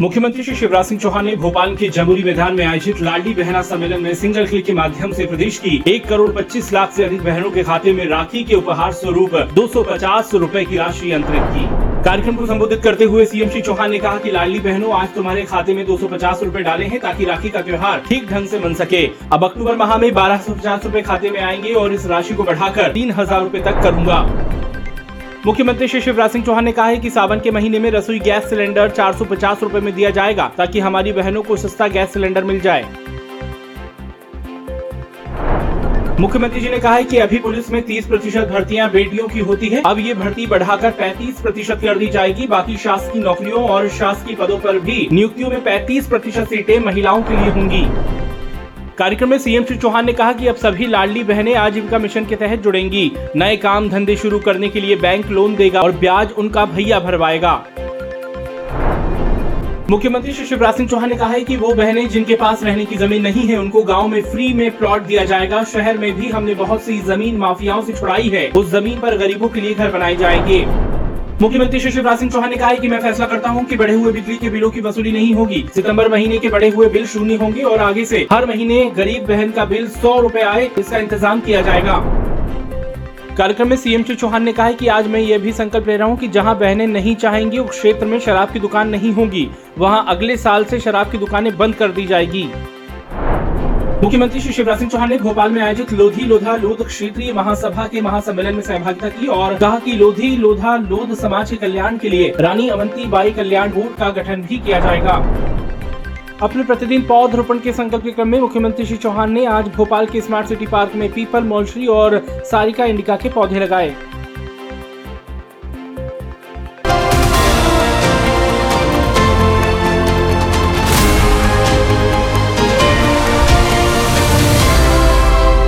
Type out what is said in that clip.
मुख्यमंत्री श्री शिवराज सिंह चौहान ने भोपाल के जमुरी मैदान में आयोजित लाडली बहना सम्मेलन में सिंगल क्लिक के माध्यम से प्रदेश की एक करोड़ पच्चीस लाख से अधिक बहनों के खाते में राखी के उपहार स्वरूप दो सौ पचास रूपए की राशि अंतरित की। कार्यक्रम को संबोधित करते हुए सीएम श्री चौहान ने कहा कि लाडली बहनों आज तुम्हारे खाते में दो सौ पचास रूपए डाले हैं ताकि राखी का त्योहार ठीक ढंग से बन सके। अब अक्टूबर माह में बारह सौ पचास रूपए खाते में आएँगे और इस राशि को बढ़ाकर तीन हज़ार रूपए तक करूँगा। मुख्यमंत्री श्री शिवराज सिंह चौहान ने कहा है कि सावन के महीने में रसोई गैस सिलेंडर चार सौ पचास रूपए में दिया जाएगा ताकि हमारी बहनों को सस्ता गैस सिलेंडर मिल जाए। मुख्यमंत्री जी ने कहा है कि अभी पुलिस में 30 प्रतिशत भर्तियाँ बेटियों की होती है। अब ये भर्ती बढ़ाकर 35 प्रतिशत कर दी जाएगी। बाकी शासकीय नौकरियों और शासकीय पदों पर भी नियुक्तियों में 35 प्रतिशत सीटें महिलाओं के लिए होंगी। कार्यक्रम में सीएम श्री चौहान ने कहा कि अब सभी लाडली बहनें आजीविका मिशन के तहत जुड़ेंगी। नए काम धंधे शुरू करने के लिए बैंक लोन देगा और ब्याज उनका भैया भरवाएगा। मुख्यमंत्री श्री शिवराज सिंह चौहान ने कहा है कि वो बहनें जिनके पास रहने की ज़मीन नहीं है, उनको गाँव में फ्री में प्लॉट दिया जाएगा। शहर में भी हमने बहुत सी ज़मीन माफियाओं से छुड़ाई है। उस ज़मीन पर गरीबों के लिए घर बनाए जाएँगे। मुख्यमंत्री श्री शिवराज सिंह चौहान ने कहा है कि मैं फैसला करता हूँ कि बढ़े हुए बिजली के बिलों की वसूली नहीं होगी। सितंबर महीने के बढ़े हुए बिल शून्य होंगे और आगे से हर महीने गरीब बहन का बिल सौ रूपए आए, इसका इंतज़ाम किया जाएगा। कार्यक्रम में सीएम श्री चौहान ने कहा है कि आज मैं ये भी संकल्प ले रहा हूँ कि जहाँ बहनें नहीं चाहेंगी, उस क्षेत्र में शराब की दुकान नहीं होगी। वहाँ अगले साल से शराब की दुकानें बंद कर दी जाएगी। मुख्यमंत्री श्री शिवराज सिंह चौहान ने भोपाल में आयोजित लोधी लोधा लोध क्षेत्रीय महासभा के महासम्मेलन में सहभागिता की और कहा कि लोधी लोधा लोध समाज के कल्याण के लिए रानी अवंती बाई कल्याण बोर्ड का गठन भी किया जाएगा। अपने प्रतिदिन पौधरोपण के संकल्प के क्रम में मुख्यमंत्री श्री चौहान ने आज भोपाल के स्मार्ट सिटी पार्क में पीपल मॉलश्री और सारिका इंडिका के पौधे लगाए।